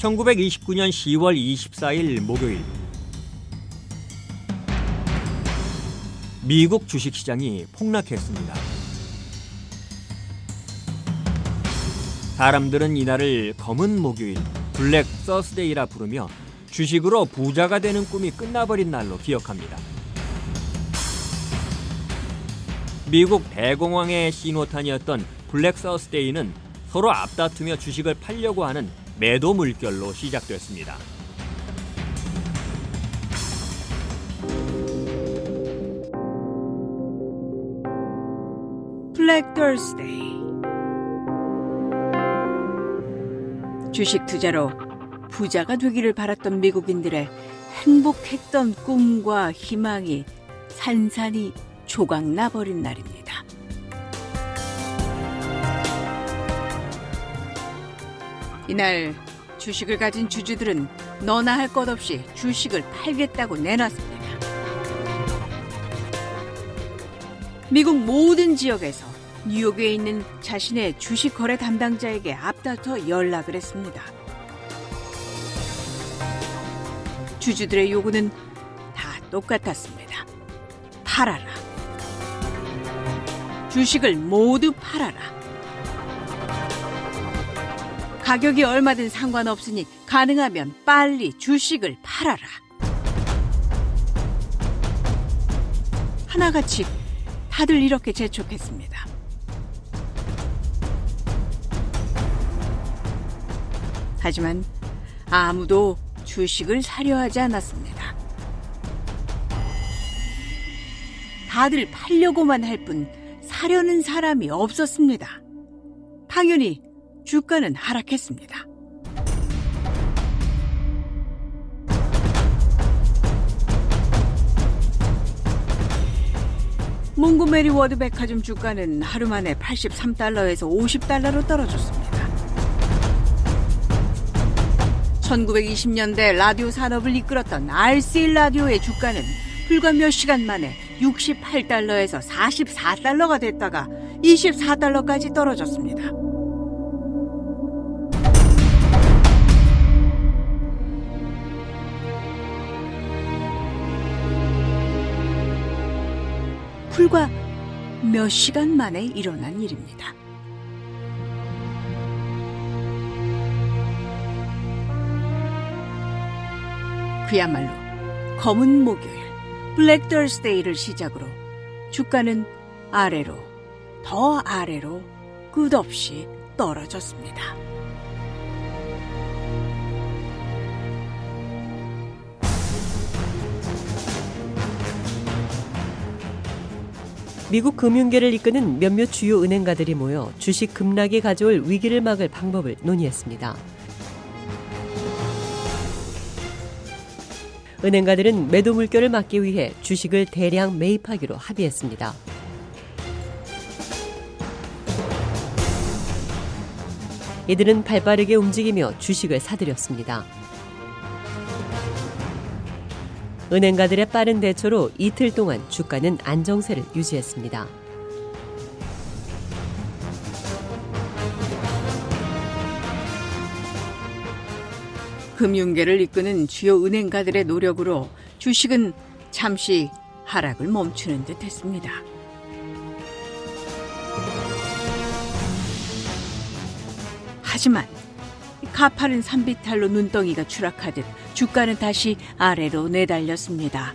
(1929년 10월 24일) 목요일 미국 주식시장이 폭락했습니다. 사람들은 이날을 검은 목요일, Black Thursday라 부르며 주식으로 부자가 되는 꿈이 끝나버린 날로 기억합니다. 미국 대공황의 신호탄이었던 Black Thursday는 서로 앞다투며 주식을 팔려고 하는 매도 물결로 시작됐습니다. Black Thursday 주식 투자로 부자가 되기를 바랐던 미국인들의 행복했던 꿈과 희망이 산산이 조각나 버린 날입니다. 이날 주식을 가진 주주들은 너나 할 것 없이 주식을 팔겠다고 내놨습니다. 미국 모든 지역에서 뉴욕에 있는 자신의 주식 거래 담당자에게 앞다퉈 연락을 했습니다. 주주들의 요구는 다 똑같았습니다. 팔아라. 주식을 모두 팔아라. 가격이 얼마든 상관없으니 가능하면 빨리 주식을 팔아라. 하나같이 다들 이렇게 재촉했습니다. 하지만 아무도 주식을 사려 하지 않았습니다. 다들 팔려고만 할 뿐 사려는 사람이 없었습니다. 당연히 주가는 하락했습니다. 몽고메리 워드 백화점 주가는 하루 만에 83달러에서 50달러로 떨어졌습니다. 1920년대 라디오 산업을 이끌었던 RCA 라디오의 주가는 불과 몇 시간 만에 68달러에서 44달러가 됐다가 24달러까지 떨어졌습니다. 불과 몇 시간 만에 일어난 일입니다. 그야말로 검은 목요일 블랙 더스데이를 시작으로 주가는 아래로 더 아래로 끝없이 떨어졌습니다. 미국 금융계를 이끄는 몇몇 주요 은행가들이 모여 주식 급락이 가져올 위기를 막을 방법을 논의했습니다. 은행가들은 매도 물결을 막기 위해 주식을 대량 매입하기로 합의했습니다. 이들은 발빠르게 움직이며 주식을 사들였습니다. 은행가들의 빠른 대처로 이틀 동안 주가는 안정세를 유지했습니다. 금융계를 이끄는 주요 은행가들의 노력으로 주식은 잠시 하락을 멈추는 듯 했습니다. 하지만 가파른 산비탈로 눈덩이가 추락하듯 주가는 다시 아래로 내달렸습니다.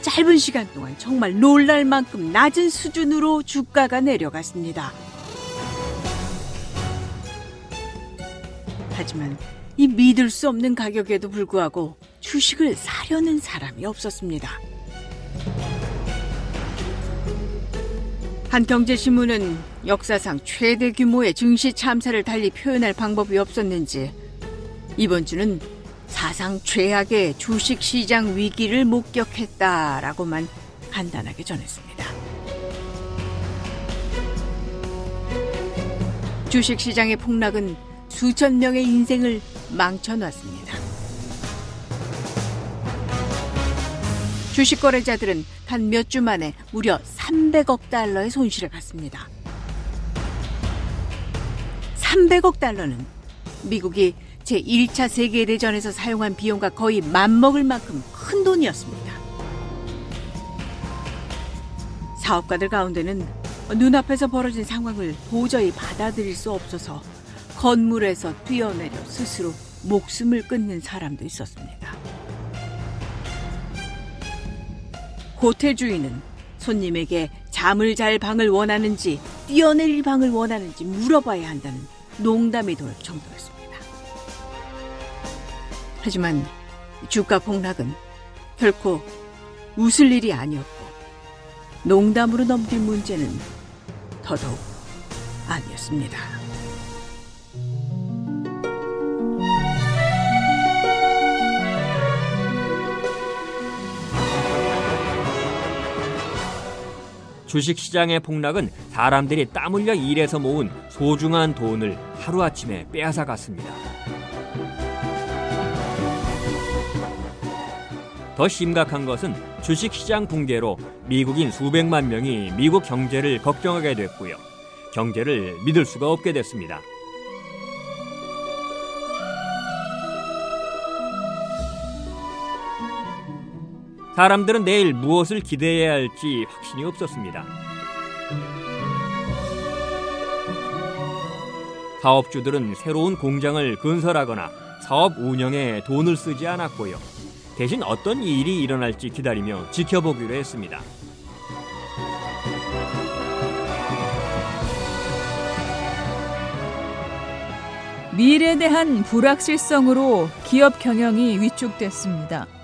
짧은 시간 동안 정말 놀랄 만큼 낮은 수준으로 주가가 내려갔습니다. 하지만 이 믿을 수 없는 가격에도 불구하고 주식을 사려는 사람이 없었습니다. 한 경제신문은 역사상 최대 규모의 증시 참사를 달리 표현할 방법이 없었는지 이번 주는 사상 최악의 주식 시장 위기를 목격했다라고만 간단하게 전했습니다. 주식 시장의 폭락은 수천 명의 인생을 망쳐놨습니다. 주식 거래자들은 단 몇 주 만에 무려 300억 달러의 손실을 봤습니다. 300억 달러는 미국이 제1차 세계대전에서 사용한 비용과 거의 맞먹을 만큼 큰 돈이었습니다. 사업가들 가운데는 눈앞에서 벌어진 상황을 도저히 받아들일 수 없어서 건물에서 뛰어내려 스스로 목숨을 끊는 사람도 있었습니다. 호텔 주인은 손님에게 잠을 잘 방을 원하는지 뛰어내릴 방을 원하는지 물어봐야 한다는 농담이 돌 정도였습니다. 하지만 주가 폭락은 결코 웃을 일이 아니었고 농담으로 넘길 문제는 더더욱 아니었습니다. 주식시장의 폭락은 사람들이 땀 흘려 일해서 모은 소중한 돈을 하루아침에 빼앗아 갔습니다. 더 심각한 것은 주식시장 붕괴로 미국인 수백만 명이 미국 경제를 걱정하게 됐고요. 경제를 믿을 수가 없게 됐습니다. 사람들은 내일 무엇을 기대해야 할지 확신이 없었습니다. 사업주들은 새로운 공장을 건설하거나 사업 운영에 돈을 쓰지 않았고요. 대신 어떤 일이 일어날지 기다리며 지켜보기로 했습니다. 미래에 대한 불확실성으로 기업 경영이 위축됐습니다.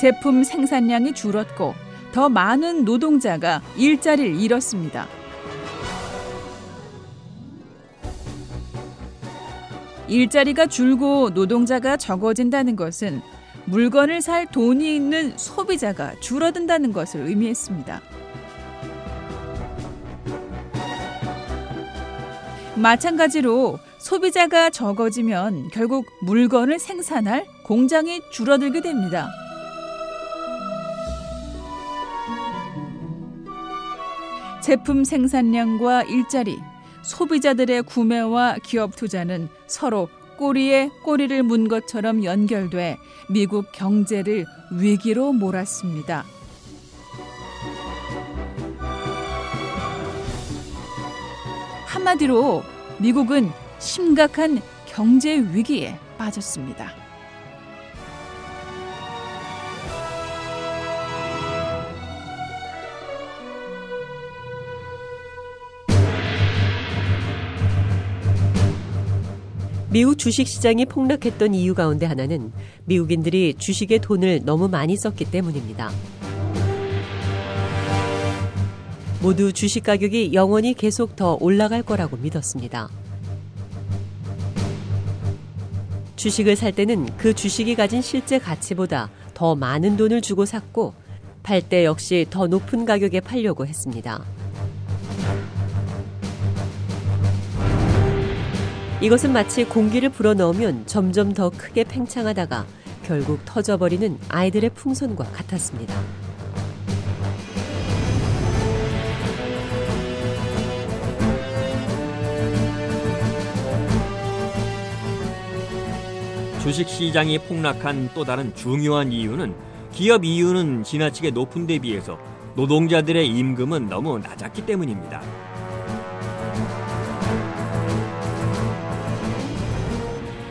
제품 생산량이 줄었고 더 많은 노동자가 일자리를 잃었습니다. 일자리가 줄고 노동자가 적어진다는 것은 물건을 살 돈이 있는 소비자가 줄어든다는 것을 의미했습니다. 마찬가지로 소비자가 적어지면 결국 물건을 생산할 공장이 줄어들게 됩니다. 제품 생산량과 일자리, 소비자들의 구매와 기업 투자는 서로 꼬리에 꼬리를 문 것처럼 연결돼 미국 경제를 위기로 몰았습니다. 한마디로 미국은 심각한 경제 위기에 빠졌습니다. 미국 주식 시장이 폭락했던 이유 가운데 하나는 미국인들이 주식에 돈을 너무 많이 썼기 때문입니다. 모두 주식 가격이 영원히 계속 더 올라갈 거라고 믿었습니다. 주식을 살 때는 그 주식이 가진 실제 가치보다 더 많은 돈을 주고 샀고 팔 때 역시 더 높은 가격에 팔려고 했습니다. 이것은 마치 공기를 불어넣으면 점점 더 크게 팽창하다가 결국 터져버리는 아이들의 풍선과 같았습니다. 주식 시장이 폭락한 또 다른 중요한 이유는 기업 이윤은 지나치게 높은 데 비해서 노동자들의 임금은 너무 낮았기 때문입니다.